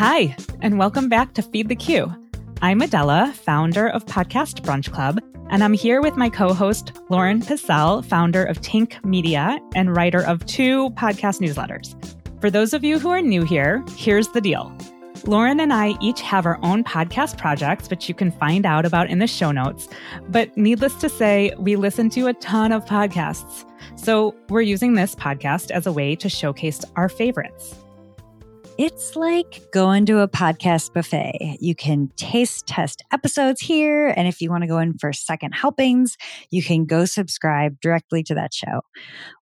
Hi, and welcome back to Feed the Queue. I'm Adela, founder of Podcast Brunch Club, and I'm here with my co host, Lauren Passell, founder of Tink Media and writer of two podcast newsletters. For those of you who are new here, here's the deal. Lauren and I each have our own podcast projects, which you can find out about in the show notes. But needless to say, we listen to a ton of podcasts. So we're using this podcast as a way to showcase our favorites. It's like going to a podcast buffet. You can taste test episodes here. And if you want to go in for second helpings, you can go subscribe directly to that show.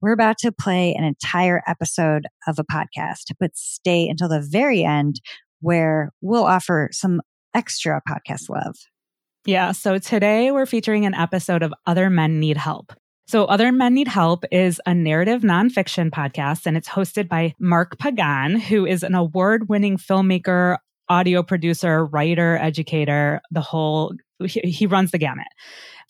We're about to play an entire episode of a podcast, but stay until the very end where we'll offer some extra podcast love. Yeah. So today we're featuring an episode of Other Men Need Help. So, Other Men Need Help is a narrative nonfiction podcast, and it's hosted by Mark Pagán, who is an award winning filmmaker, audio producer, writer, educator, the whole, he, he runs the gamut.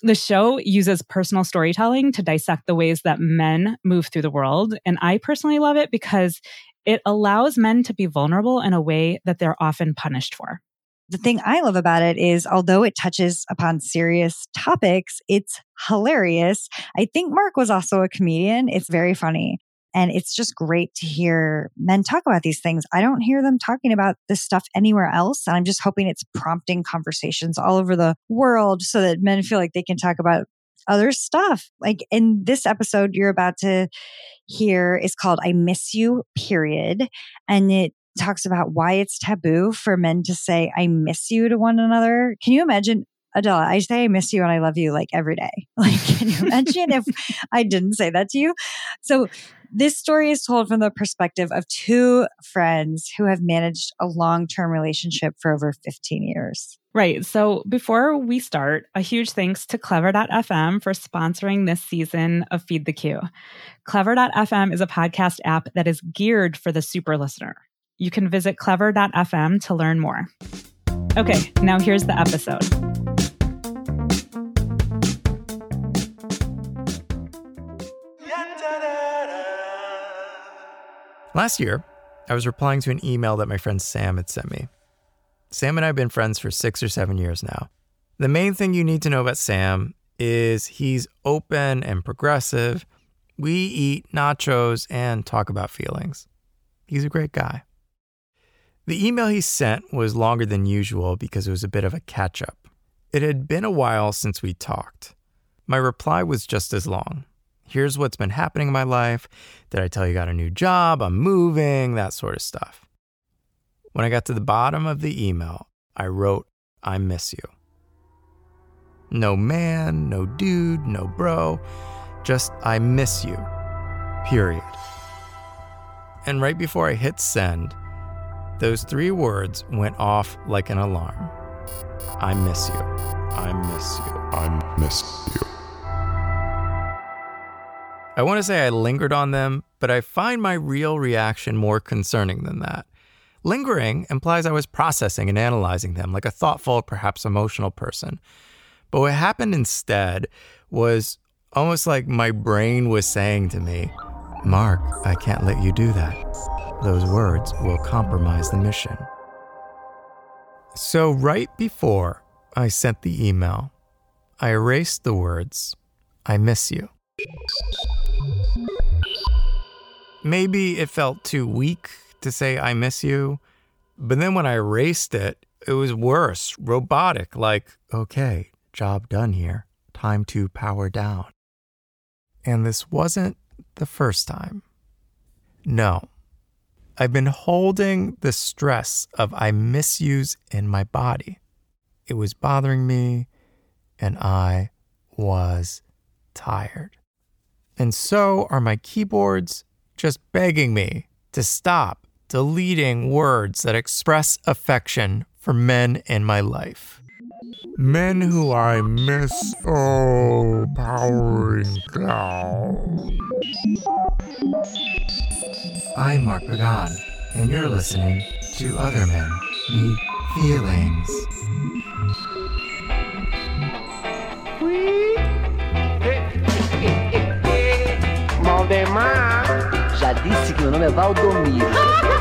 The show uses personal storytelling to dissect the ways that men move through the world. And I personally love it because it allows men to be vulnerable in a way that they're often punished for the thing I love about it is although it touches upon serious topics, it's hilarious. I think Mark was also a comedian. It's very funny. And it's just great to hear men talk about these things. I don't hear them talking about this stuff anywhere else. And I'm just hoping it's prompting conversations all over the world so that men feel like they can talk about other stuff. Like in this episode you're about to hear is called I Miss You, period. And it talks about why it's taboo for men to say, I miss you to one another. Can you imagine? Adela, I say I miss you and I love you like every day. Like, can you imagine if I didn't say that to you? So, this story is told from the perspective of two friends who have managed a long term relationship for over 15 years. Right. So before we start, a huge thanks to Clever.fm for sponsoring this season of Feed the Queue. Clever.fm is a podcast app that is geared for the super listener. You can visit clever.fm to learn more. Okay, now here's the episode. Last year, I was replying to an email that my friend Sam had sent me. Sam and I have been friends for six or seven years now. The main thing you need to know about Sam is he's open and progressive. We eat nachos and talk about feelings. He's a great guy. The email he sent was longer than usual because it was a bit of a catch up. It had been a while since we talked. My reply was just as long. Here's what's been happening in my life. Did I tell you I got a new job? I'm moving, that sort of stuff. When I got to the bottom of the email, I wrote, I miss you. No man, no dude, no bro, just I miss you. Period. And right before I hit send, those three words went off like an alarm. I miss you. I miss you. I miss you. I want to say I lingered on them, but I find my real reaction more concerning than that. Lingering implies I was processing and analyzing them like a thoughtful, perhaps emotional person. But what happened instead was almost like my brain was saying to me, Mark, I can't let you do that those words will compromise the mission. So, right before I sent the email, I erased the words, I miss you. Maybe it felt too weak to say, I miss you. But then when I erased it, it was worse, robotic, like, okay, job done here, time to power down. And this wasn't the first time. No, I've been holding the stress of I miss yous in my body. It was bothering me, and I was tired. And so are my keyboards just begging me to stop deleting words that express affection for men in my life. Men who I miss, oh, powering down. I'm Mark Pagán, and you're listening to Other Men Need Feelings. Valdemar. Já disse que meu nome é Valdomiro.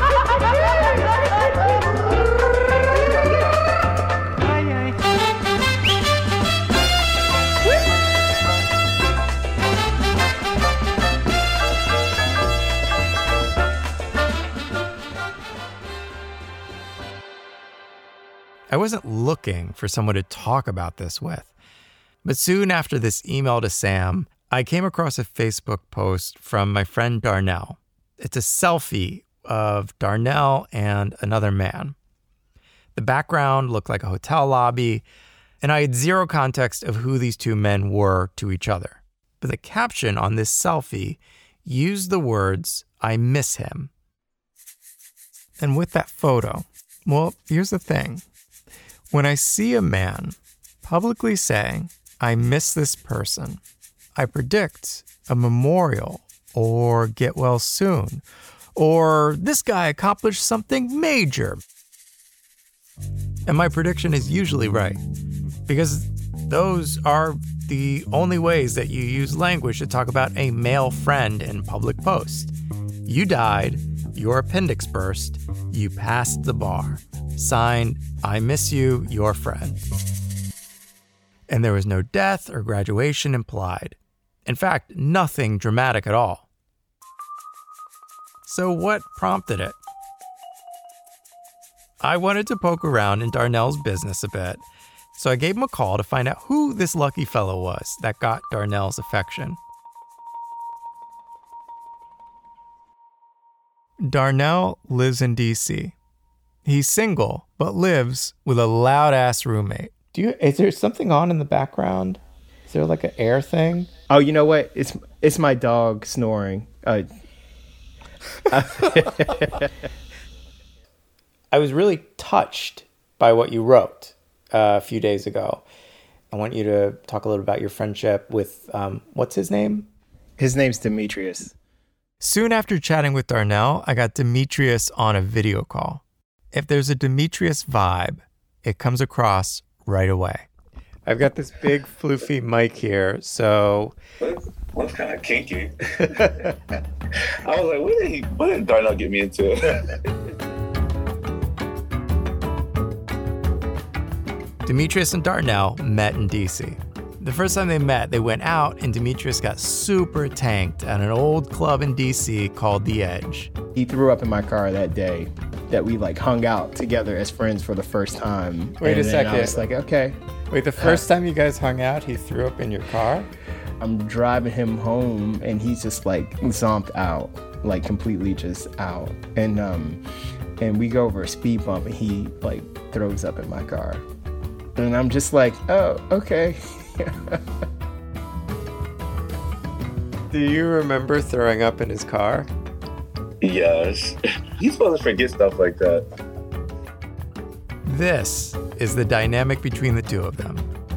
I wasn't looking for someone to talk about this with. But soon after this email to Sam, I came across a Facebook post from my friend Darnell. It's a selfie of Darnell and another man. The background looked like a hotel lobby, and I had zero context of who these two men were to each other. But the caption on this selfie used the words, I miss him. And with that photo, well, here's the thing. When I see a man publicly saying, I miss this person, I predict a memorial or get well soon or this guy accomplished something major. And my prediction is usually right, because those are the only ways that you use language to talk about a male friend in public posts. You died, your appendix burst, you passed the bar. Signed, I miss you, your friend. And there was no death or graduation implied. In fact, nothing dramatic at all. So, what prompted it? I wanted to poke around in Darnell's business a bit, so I gave him a call to find out who this lucky fellow was that got Darnell's affection. Darnell lives in DC. He's single, but lives with a loud ass roommate. Do you is there something on in the background? Is there like an air thing? Oh, you know what? It's it's my dog snoring. Uh, I was really touched by what you wrote uh, a few days ago. I want you to talk a little about your friendship with um, what's his name? His name's Demetrius. Soon after chatting with Darnell, I got Demetrius on a video call. If there's a Demetrius vibe, it comes across right away. I've got this big floofy mic here, so that's kind of kinky. I was like, what did he, what did Darnell get me into? Demetrius and Darnell met in DC. The first time they met, they went out and Demetrius got super tanked at an old club in DC called The Edge. He threw up in my car that day that we like hung out together as friends for the first time. Wait and a second. I was like, okay. Wait, the first time you guys hung out, he threw up in your car? I'm driving him home and he's just like zomped out, like completely just out. And um and we go over a speed bump and he like throws up in my car. And I'm just like, oh, okay. Do you remember throwing up in his car? Yes. He's supposed to forget stuff like that. This is the dynamic between the two of them.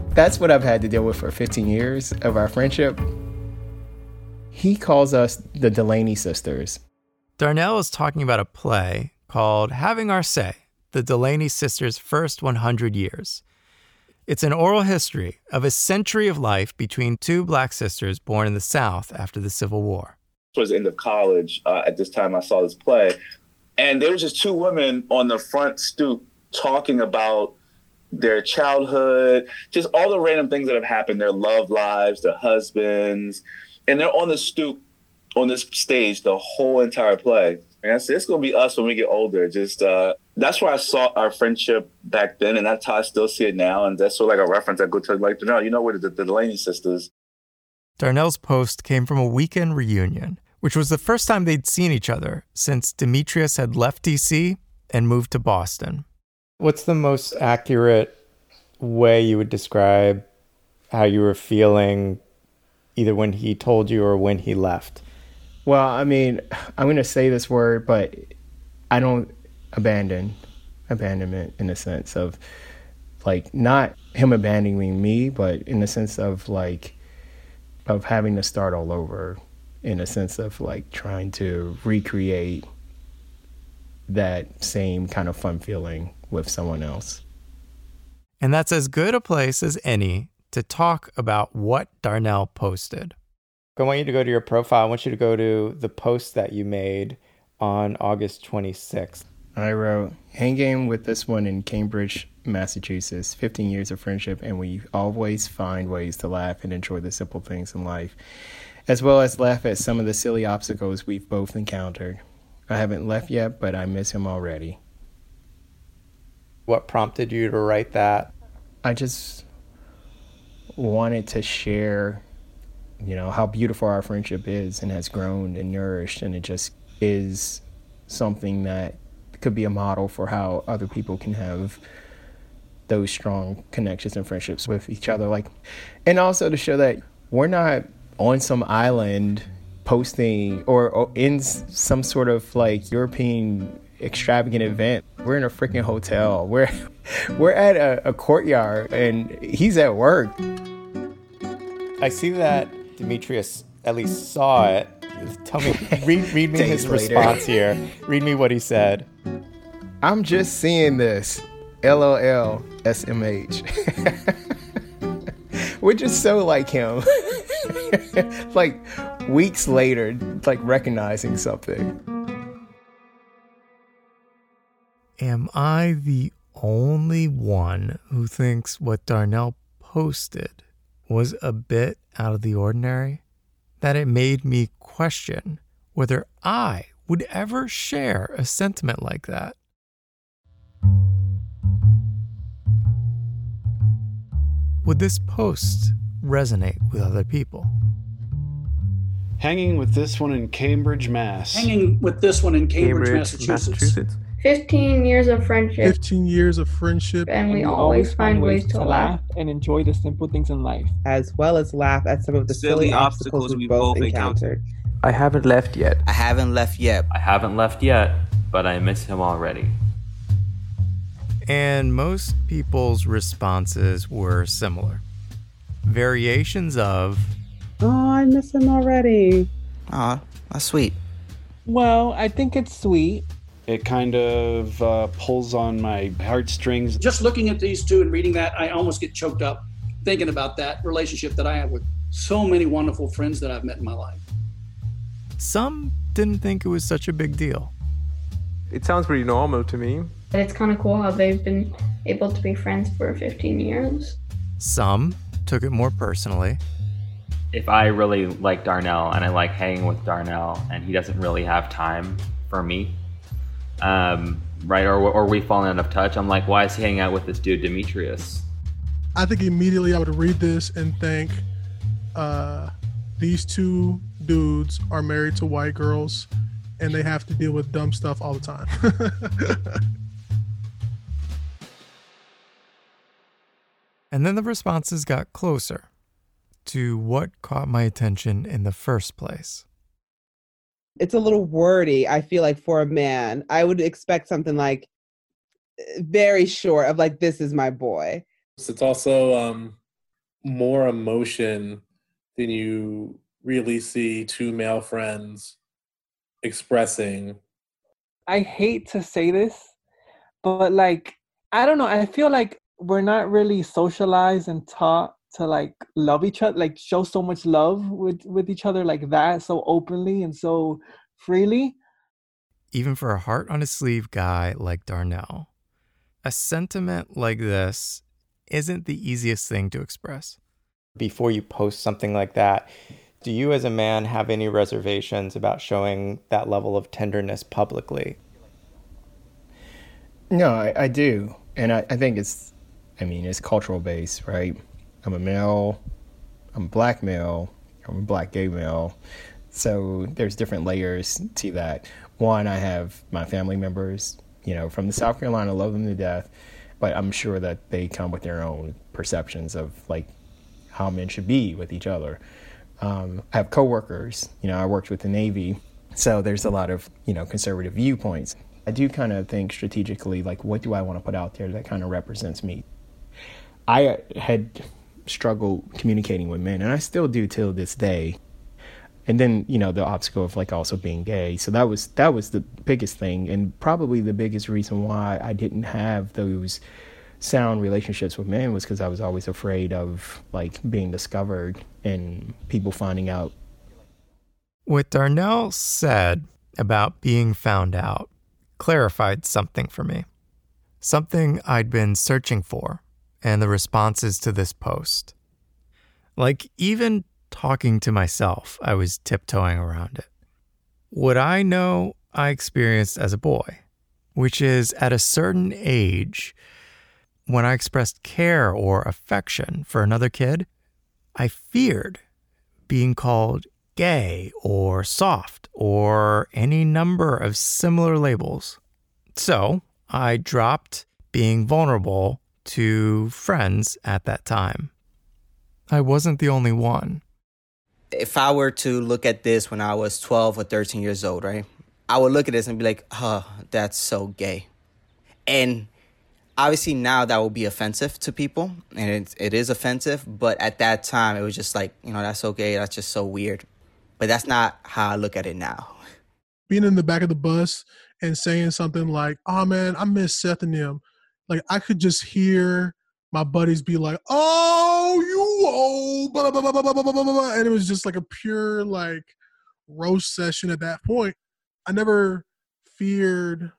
That's what I've had to deal with for 15 years of our friendship. He calls us the Delany sisters. Darnell is talking about a play called Having Our Say The Delany Sisters' First 100 Years. It's an oral history of a century of life between two black sisters born in the South after the Civil War. Towards the end of college, uh, at this time, I saw this play, and there was just two women on the front stoop talking about their childhood, just all the random things that have happened, their love lives, their husbands, and they're on the stoop on this stage the whole entire play. And I said, it's gonna be us when we get older. Just uh, that's where I saw our friendship back then, and that's how I still see it now. And that's sort of like a reference I go to like, no, you know what the, the Delany sisters. Darnell's post came from a weekend reunion, which was the first time they'd seen each other since Demetrius had left DC and moved to Boston. What's the most accurate way you would describe how you were feeling either when he told you or when he left? Well, I mean, I'm going to say this word, but I don't abandon abandonment in the sense of like not him abandoning me, but in the sense of like of having to start all over in a sense of like trying to recreate that same kind of fun feeling with someone else. And that's as good a place as any to talk about what Darnell posted. I want you to go to your profile. I want you to go to the post that you made on August 26th. I wrote, hanging with this one in Cambridge, Massachusetts, 15 years of friendship, and we always find ways to laugh and enjoy the simple things in life, as well as laugh at some of the silly obstacles we've both encountered. I haven't left yet, but I miss him already What prompted you to write that? I just wanted to share, you know, how beautiful our friendship is and has grown and nourished. And it just is something that could be a model for how other people can have those strong connections and friendships with each other. Like, and also to show that we're not on some island posting or, or in some sort of like European extravagant event. We're in a freaking hotel. We're we're at a, a courtyard and he's at work. I see that Demetrius at least saw it. Tell me, read, read me his later. response here. Read me what he said. I'm just seeing this. LOL SMH. Which is so like him. like weeks later, like recognizing something. Am I the only one who thinks what Darnell posted was a bit out of the ordinary? That it made me question whether I would ever share a sentiment like that. Would this post resonate with other people? Hanging with this one in Cambridge, Mass. Hanging with this one in Cambridge, Cambridge Massachusetts. Massachusetts. 15 years of friendship. 15 years of friendship. And we, and we always, find ways, ways to, laugh. and enjoy the simple things in life. As well as laugh at some of the silly, silly obstacles, we both encountered. I haven't left yet. I haven't left yet. I haven't left yet, but I miss him already. And most people's responses were similar. Variations of, Oh, I miss him already. Aw, that's sweet. Well, I think it's sweet it kind of uh, pulls on my heartstrings. Just looking at these two and reading that, I almost get choked up thinking about that relationship that I have with so many wonderful friends that I've met in my life. Some didn't think it was such a big deal. It sounds pretty normal to me. It's kind of cool how they've been able to be friends for 15 years. Some took it more personally. If I really like Darnell and I like hanging with Darnell and he doesn't really have time for me, um, right? Or, or we falling out of touch. I'm like, why is he hanging out with this dude, Demetrius? I think immediately I would read this and think uh, these two dudes are married to white girls and they have to deal with dumb stuff all the time. and then the responses got closer to what caught my attention in the first place. It's a little wordy i feel like for a man. I would expect something like eh, very short of like this is my boy. It's also um more emotion than you really see two male friends expressing. I hate to say this but like i don't know i feel like we're not really socialized and taught to like love each other like show so much love with with each other like that so openly and so freely. Even for a heart on his sleeve guy like darnell a sentiment like this isn't the easiest thing to express. Before you post something like that do you as a man have any reservations about showing that level of tenderness publicly? No i, I do. And I, I think it's i mean it's cultural based right I'm a male, I'm a black male, I'm a black gay male. So there's different layers to that. One, I have my family members, you know, from the South Carolina, love them to death, but I'm sure that they come with their own perceptions of like how men should be with each other. Um, I have coworkers, you know, I worked with the Navy, so there's a lot of, you know, conservative viewpoints. I do kind of think strategically, like, what do I want to put out there that kind of represents me? I had struggled communicating with men, and I still do till this day. And then you know the obstacle of like also being gay. So that was that was the biggest thing, and probably the biggest reason why I didn't have those sound relationships with men was because I was always afraid of like being discovered and people finding out. What Darnell said about being found out clarified something for me. Something I'd been searching for and the responses to this post. Like, even talking to myself, I was tiptoeing around it. What I know I experienced as a boy, which is at a certain age, when I expressed care or affection for another kid, I feared being called gay or soft or any number of similar labels. So I dropped being vulnerable to friends at that time. I wasn't the only one. If I were to look at this when I was 12 or 13 years old, right? I would look at this and be like, oh, that's so gay. And obviously now that will be offensive to people and it, it is offensive but at that time it was just like you know that's okay that's just so weird but that's not how i look at it now being in the back of the bus and saying something like oh man i miss seth and them like i could just hear my buddies be like oh you blah, blah, blah, blah, blah, blah, blah, blah. and it was just like a pure like roast session at that point i never feared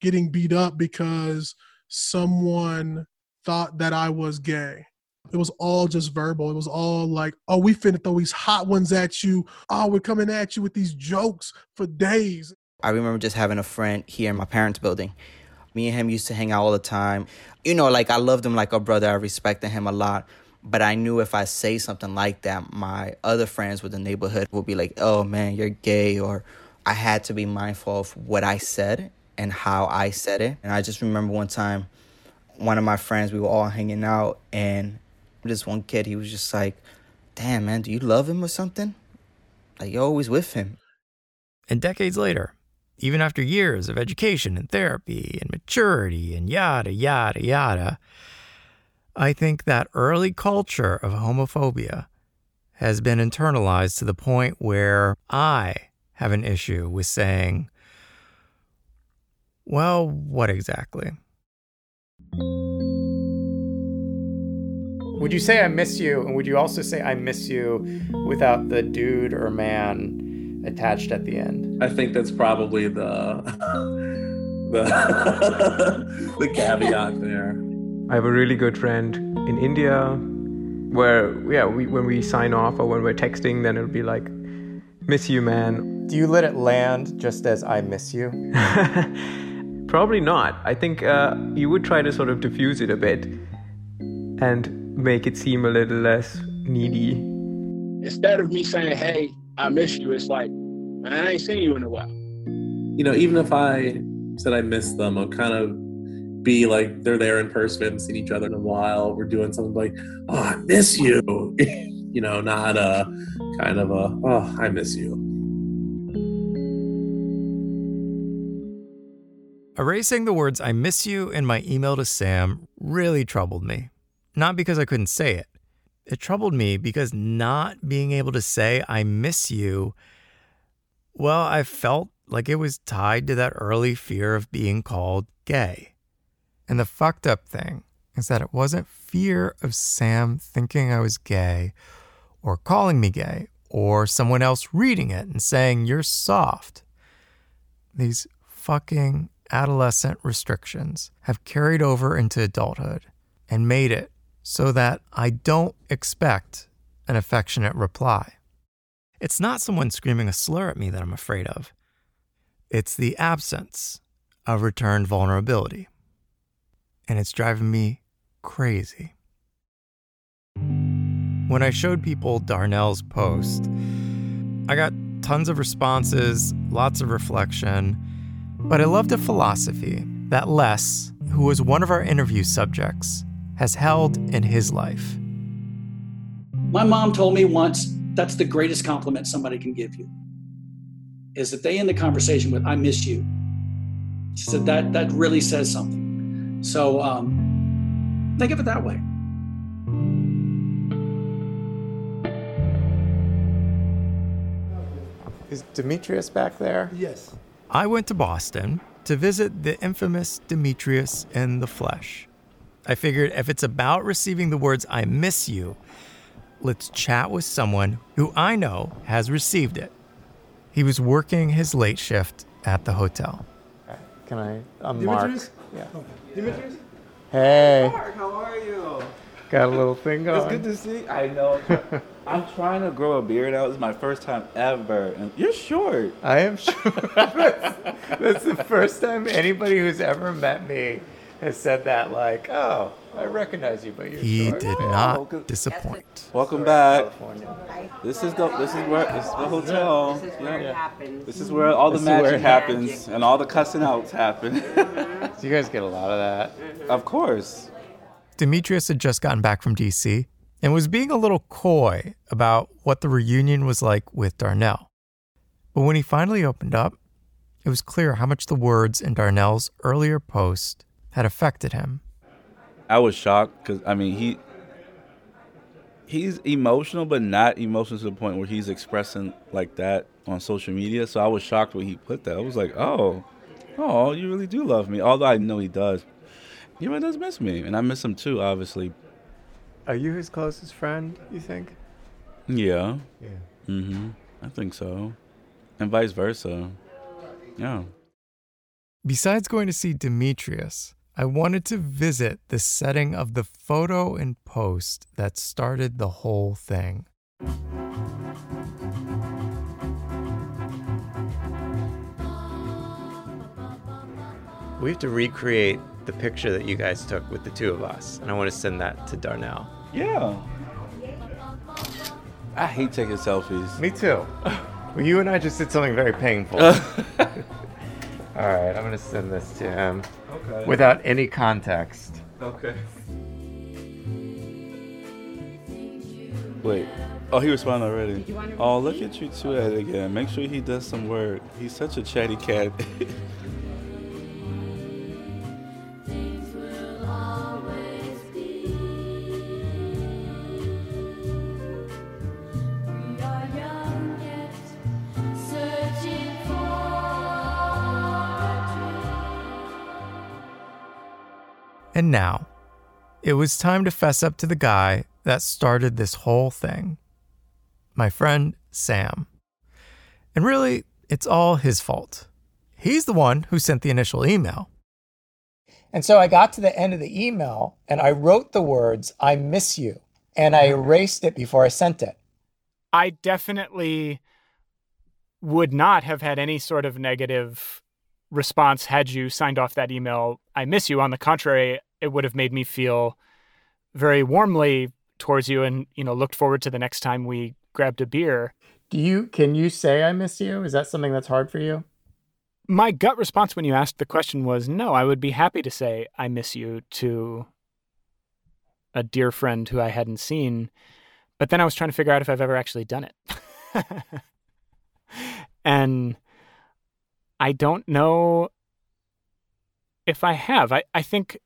getting beat up because someone thought that I was gay. It was all just verbal. It was all like, oh, we finna throw these hot ones at you. Oh, we're coming at you with these jokes for days. I remember just having a friend here in my parents' building. Me and him used to hang out all the time. You know, like I loved him like a brother. I respected him a lot. But I knew if I say something like that, my other friends with the neighborhood would be like, oh man, you're gay. Or I had to be mindful of what I said and how I said it. And I just remember one time, one of my friends, we were all hanging out, and this one kid, he was just like, Damn, man, do you love him or something? Like, you're always with him. And decades later, even after years of education and therapy and maturity and yada, yada, yada, I think that early culture of homophobia has been internalized to the point where I have an issue with saying, well, what exactly? Would you say I miss you? And would you also say I miss you without the dude or man attached at the end? I think that's probably the the, the caveat there. I have a really good friend in India where yeah, we, when we sign off or when we're texting then it'll be like miss you man. Do you let it land just as I miss you? Probably not. I think uh, you would try to sort of diffuse it a bit and make it seem a little less needy. Instead of me saying, hey, I miss you, it's like, man, I ain't seen you in a while. You know, even if I said I miss them, I'll kind of be like, they're there in person, we haven't seen each other in a while. We're doing something like, oh, I miss you. you know, not a kind of a, oh, I miss you. Erasing the words I miss you in my email to Sam really troubled me. Not because I couldn't say it. It troubled me because not being able to say I miss you, well, I felt like it was tied to that early fear of being called gay. And the fucked up thing is that it wasn't fear of Sam thinking I was gay or calling me gay or someone else reading it and saying you're soft. These fucking adolescent restrictions have carried over into adulthood and made it so that I don't expect an affectionate reply. It's not someone screaming a slur at me that I'm afraid of. It's the absence of returned vulnerability. And it's driving me crazy. When I showed people Darnell's post, I got tons of responses, lots of reflection, but I loved a philosophy that Les, who was one of our interview subjects, has held in his life. My mom told me once that's the greatest compliment somebody can give you is that they end the conversation with "I miss you." She said that that really says something. So um, think of it that way. Is Demetrius back there? Yes. I went to Boston to visit the infamous Demetrius in the flesh. I figured if it's about receiving the words I miss you, let's chat with someone who I know has received it. He was working his late shift at the hotel. Can I? I'm Demetrius? Mark. Yeah. Demetrius? Hey. Mark, how are you? Got a little thing going. It's good to see. I know. I'm trying to grow a beard out. This is my first time ever, and you're short. I am short. that's, that's the first time anybody who's ever met me has said that like, oh, I recognize you, but you're He short. did Yeah. not disappoint. Welcome back. This is the this is where this is the hotel. This is where Yeah. it happens. This is where all the This where magic happens happens. and all the cussing outs happen. So you guys get a lot of that. of course. Demetrius had just gotten back from DC and was being a little coy about what the reunion was like with Darnell. But when he finally opened up, it was clear how much the words in Darnell's earlier post had affected him. I was shocked because I mean he he's emotional, but not emotional to the point where he's expressing like that on social media. So I was shocked when he put that. I was like, oh, oh, you really do love me. Although I know he does. He really does miss me, and I miss him too. Obviously, Are you his closest friend, you think? yeah. Yeah. Mm-hmm. I think so, and vice versa. Yeah. Besides going to see Demetrius, I wanted to visit the setting of the photo and post that started the whole thing. We have to recreate the picture that you guys took with the two of us, and I want to send that to Darnell. Yeah. I hate taking selfies. Me too. Well, you and I just did something very painful. All right, I'm going to send this to him Okay. without any context. Okay. Wait. Oh, he responded already. Oh, look at you two at it again. Make sure he does some work. He's such a chatty cat. now, it was time to fess up to the guy that started this whole thing my friend Sam. And really, it's all his fault. He's the one who sent the initial email. And so I got to the end of the email and I wrote the words, I miss you, and I erased it before I sent it. I definitely would not have had any sort of negative response had you signed off that email. I miss you. On the contrary, it would have made me feel very warmly towards you and, you know, looked forward to the next time we grabbed a beer. Do you can you say I miss you? Is that something that's hard for you? My gut response when you asked the question was no, I would be happy to say I miss you to a dear friend who I hadn't seen. But then I was trying to figure out if I've ever actually done it. and I don't know if I have. I, I think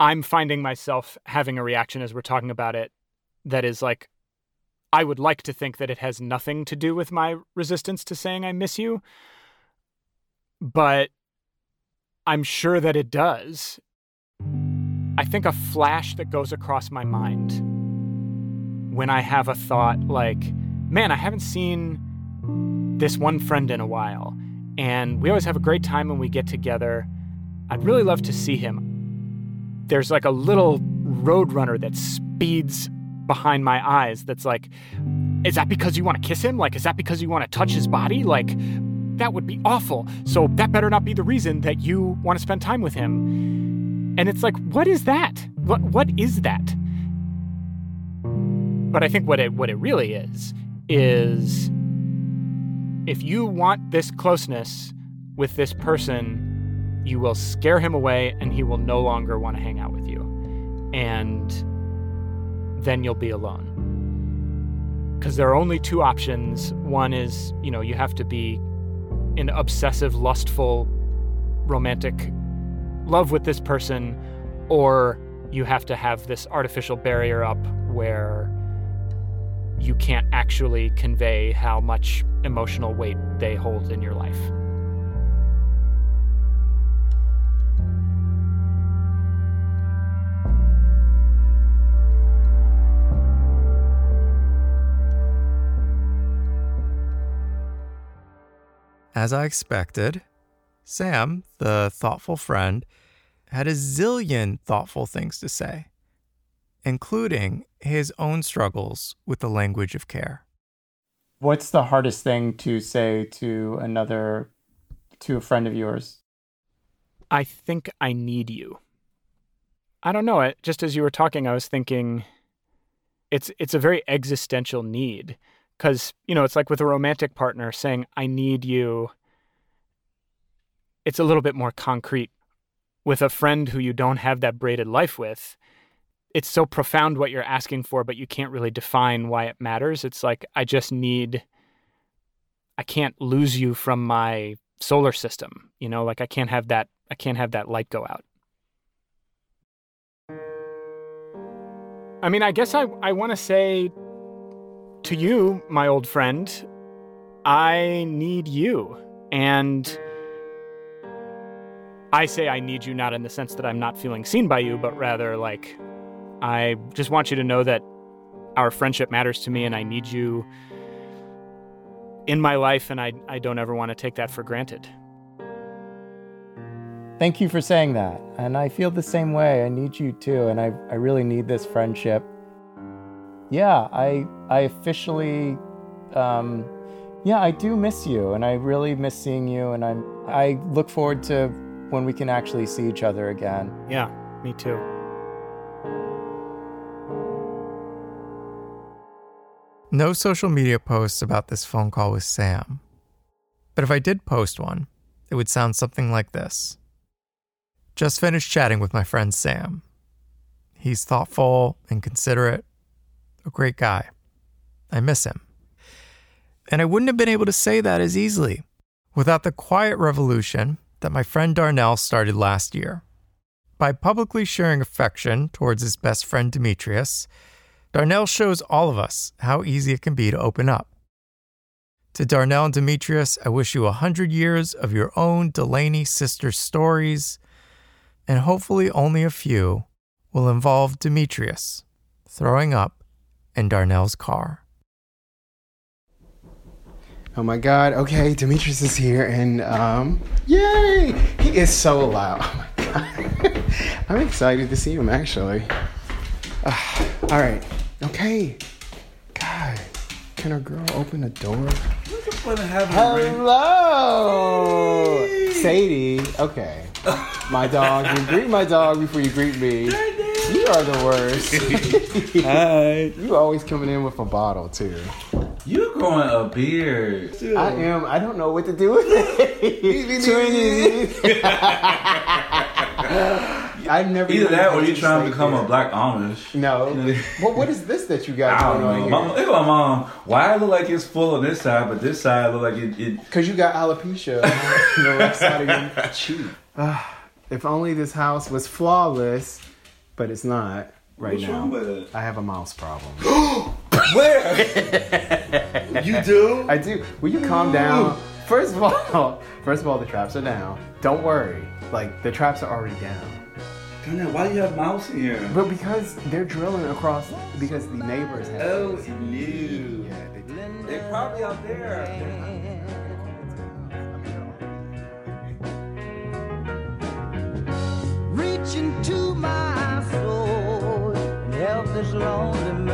I'm finding myself having a reaction as we're talking about it that is like, I would like to think that it has nothing to do with my resistance to saying I miss you, but I'm sure that it does. I think a flash that goes across my mind when I have a thought like, man, I haven't seen this one friend in a while, and we always have a great time when we get together. I'd really love to see him. There's like a little roadrunner that speeds behind my eyes that's like, is that because you want to kiss him? Like, is that because you want to touch his body? Like, that would be awful. So that better not be the reason that you want to spend time with him. And it's like, what is that? What what is that? But I think what it what it really is is if you want this closeness with this person, you will scare him away and he will no longer want to hang out with you. And then you'll be alone. Because there are only two options. One is, you know, you have to be in obsessive, lustful, romantic love with this person, or you have to have this artificial barrier up where you can't actually convey how much emotional weight they hold in your life. As I expected, Sam, the thoughtful friend, had a zillion thoughtful things to say, including his own struggles with the language of care. What's the hardest thing to say to another, to a friend of yours? I think I need you. I don't know. It just as you were talking, I was thinking it's it's a very existential need because you know it's like with a romantic partner saying I need you. It's a little bit more concrete. With a friend who you don't have that braided life with, it's so profound what you're asking for, but you can't really define why it matters. It's like I just need. I can't lose you from my solar system. You know, like I can't have that. I can't have that light go out. I mean, I guess I, I want to say to you, my old friend, I need you. And I say I need you not in the sense that I'm not feeling seen by you, but rather like I just want you to know that our friendship matters to me and I need you in my life and I, I don't ever want to take that for granted. Thank you for saying that. And I feel the same way. I need you too. And I, I really need this friendship. Yeah, I I officially um, yeah, I do miss you and I really miss seeing you and I'm I look forward to when we can actually see each other again. Yeah, me too. No social media posts about this phone call with Sam. But if I did post one, it would sound something like this. Just finished chatting with my friend Sam. He's thoughtful and considerate, a great guy. I miss him. And I wouldn't have been able to say that as easily without the quiet revolution that my friend Darnell started last year. By publicly sharing affection towards his best friend Demetrius, Darnell shows all of us how easy it can be to open up. To Darnell and Demetrius, I wish you a hundred years of your own Delany sister stories and hopefully only a few will involve Demetrius throwing up in Darnell's car. Oh my God. Okay, Demetrius is here, and um, yay! He is so loud. Oh my God. I'm excited to see him actually. Uh, all right. Okay. God, can a girl open a door? Hello, Sadie. Okay, my dog. You greet my dog before you greet me. You are the worst. Hi. You always coming in with a bottle too. You growing a beard. I am. I don't know what to do with it. Trinity. I've never Either that or you noticed trying to like become a black Amish. No. well, what is this that you got I don't on know. here? My, look at my mom. Why it look like it's full on this side, but this side look like it. it Because you got alopecia on the left side of your cheek. If only this house was flawless, but it's not right What's now. wrong with it? I have a mouse problem. Where? you do? I do. Will you calm down? First of all, first of all, the traps are down. Don't worry. Like the traps are already down. Darnell, why do you have mouse in here? But because they're drilling across, because the neighbors have. Oh, no. Yeah, they, They're probably out there. Reach into my lonely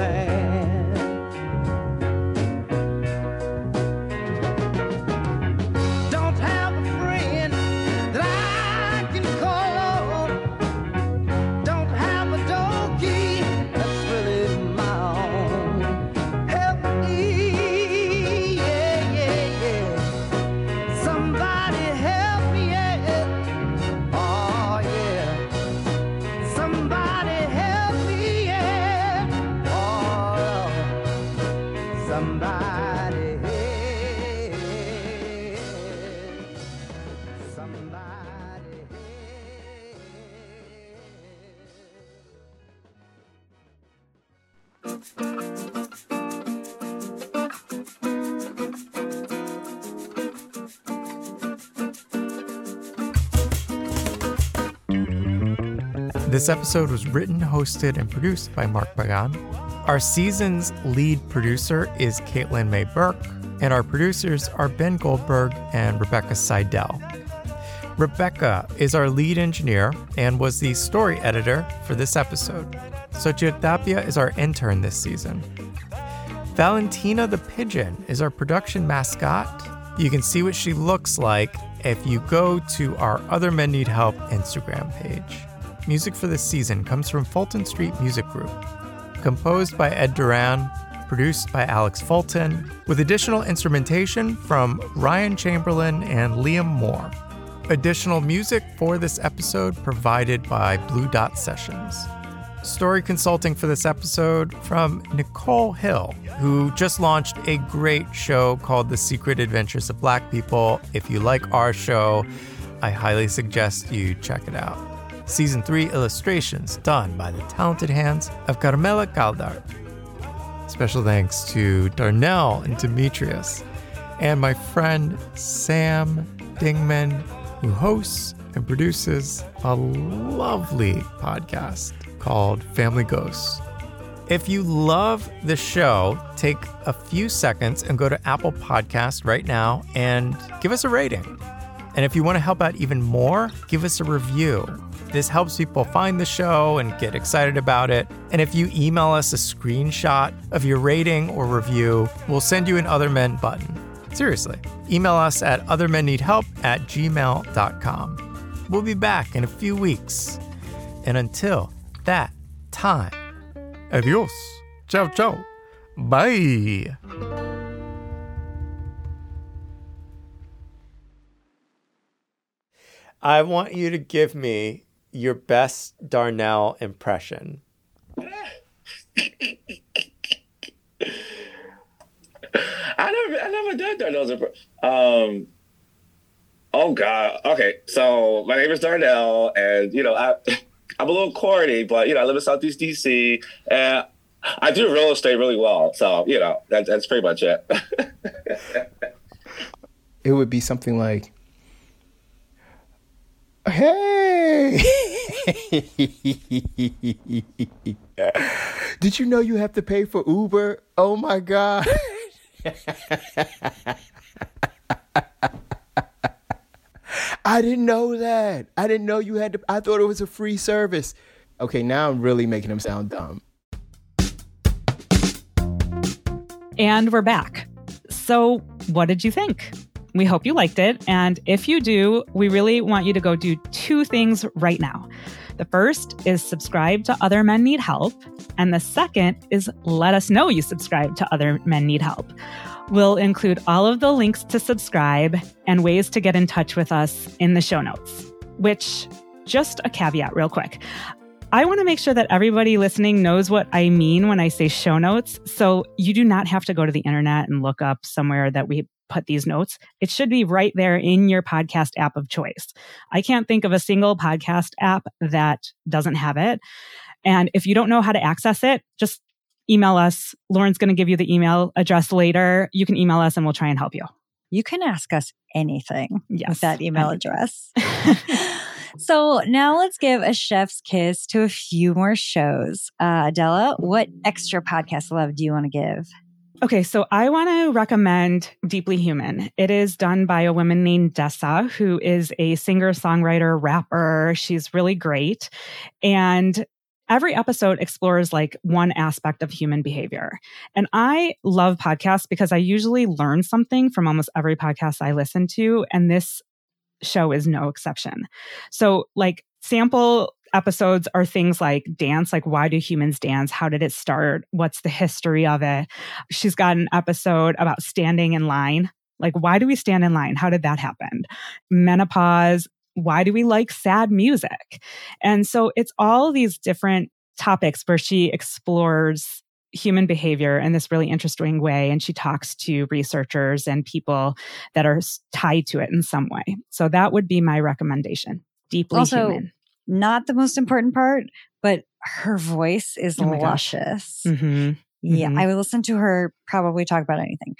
This episode was written, hosted, and produced by Mark Pagán. Our season's lead producer is Caitlin May Burke, and our producers are Ben Goldberg and Rebecca Seidel. Rebecca is our lead engineer and was the story editor for this episode. Sochir Tapia is our intern this season. Valentina the Pigeon is our production mascot. You can see what she looks like if you go to our Other Men Need Help Instagram page. Music for this season comes from Fulton Street Music Group. Composed by Ed Duran, produced by Alex Fulton, with additional instrumentation from Ryan Chamberlain and Liam Moore. Additional music for this episode provided by Blue Dot Sessions. Story consulting for this episode from Nicole Hill, who just launched a great show called The Secret Adventures of Black People. If you like our show, I highly suggest you check it out. Season 3 illustrations done by the talented hands of Carmela Caldart. Special thanks to Darnell and Demetrius, and my friend Sam Dingman, who hosts and produces a lovely podcast called Family Ghosts. If you love the show, take a few seconds and go to Apple Podcast right now and give us a rating. And if you want to help out even more, give us a review. This helps people find the show and get excited about it. And if you email us a screenshot of your rating or review, we'll send you an Other Men button. Seriously, email us at othermenneedhelp at gmail.com. We'll be back in a few weeks. And until that time, adios. Ciao, ciao. Bye. I want you to give me your best Darnell impression. I never, I never did Darnell's impression. Um, oh God. Okay, so my name is Darnell, and you know, I, I'm a little corny, but you know, I live in Southeast DC, and I do real estate really well. So you know, that, that's pretty much it. it would be something like, "Hey, did you know you have to pay for Uber? Oh my god." I didn't know that. I didn't know you had to. I thought it was a free service. Okay, now I'm really making him sound dumb. And we're back. So, what did you think? We hope you liked it. And if you do, we really want you to go do two things right now. The first is subscribe to Other Men Need Help. And the second is let us know you subscribe to Other Men Need Help. We'll include all of the links to subscribe and ways to get in touch with us in the show notes, which, just a caveat, real quick. I want to make sure that everybody listening knows what I mean when I say show notes. So you do not have to go to the internet and look up somewhere that we put these notes. It should be right there in your podcast app of choice. I can't think of a single podcast app that doesn't have it. And if you don't know how to access it, just email us. Lauren's going to give you the email address later. You can email us and we'll try and help you. You can ask us anything yes, with that email address. so now let's give a chef's kiss to a few more shows. Uh, Adela, what extra podcast love do you want to give? Okay, so I want to recommend Deeply Human. It is done by a woman named Dessa, who is a singer, songwriter, rapper. She's really great. And every episode explores like one aspect of human behavior. And I love podcasts because I usually learn something from almost every podcast I listen to. And this show is no exception. So, like, sample episodes are things like dance, like why do humans dance? How did it start? What's the history of it? She's got an episode about standing in line. Like, why do we stand in line? How did that happen? Menopause, why do we like sad music? And so it's all these different topics where she explores human behavior in this really interesting way. And she talks to researchers and people that are tied to it in some way. So that would be my recommendation. Deeply also, human. Not the most important part, but her voice is Oh luscious. Mm-hmm. Yeah, Mhm. I would listen to her probably talk about anything.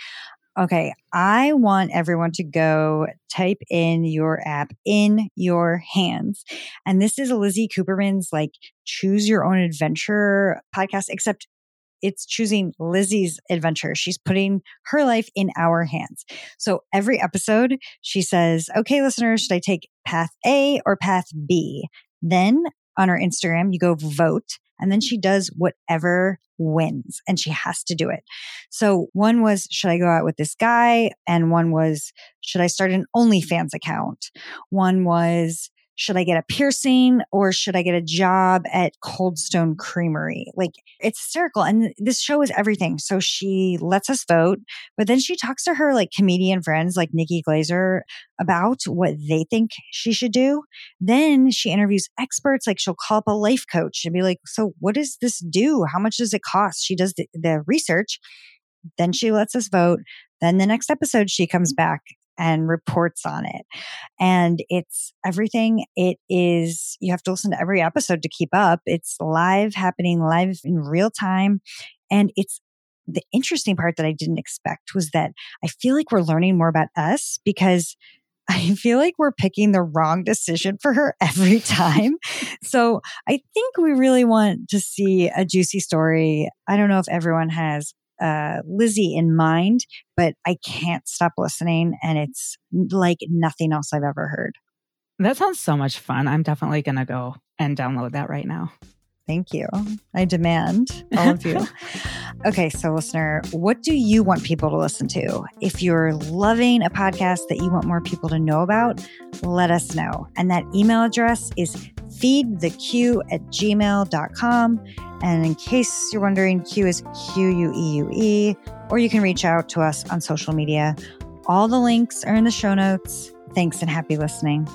Okay, I want everyone to go type in your app in your hands. And this is Lizzy Cooperman's like choose your own adventure podcast, except it's choosing Lizzy's adventure. She's putting her life in our hands. So every episode, she says, okay, listeners, should I take path A or path B? Then on her Instagram, you go vote. And then she does whatever wins and she has to do it. So one was, should I go out with this guy? And one was, should I start an OnlyFans account? One was, should I get a piercing or should I get a job at Cold Stone Creamery? Like it's hysterical. And this show is everything. So she lets us vote, but then she talks to her like comedian friends like Nikki Glazer about what they think she should do. Then she interviews experts. Like she'll call up a life coach and be like, so what does this do? How much does it cost? She does the, the research. Then she lets us vote. Then the next episode, she comes back and reports on it. And it's everything. It is, you have to listen to every episode to keep up. It's live, happening live in real time. And it's the interesting part that I didn't expect was that I feel like we're learning more about us because I feel like we're picking the wrong decision for her every time. so I think we really want to see a juicy story. I don't know if everyone has uh, Lizzy in mind, but I can't stop listening. And it's like nothing else I've ever heard. That sounds so much fun. I'm definitely going to go and download that right now. Thank you. I demand all of you. okay, so listener, what do you want people to listen to? If you're loving a podcast that you want more people to know about, let us know. And that email address is feedthequeue at gmail.com. And in case you're wondering, Q is Q U E U E, or you can reach out to us on social media. All the links are in the show notes. Thanks and happy listening.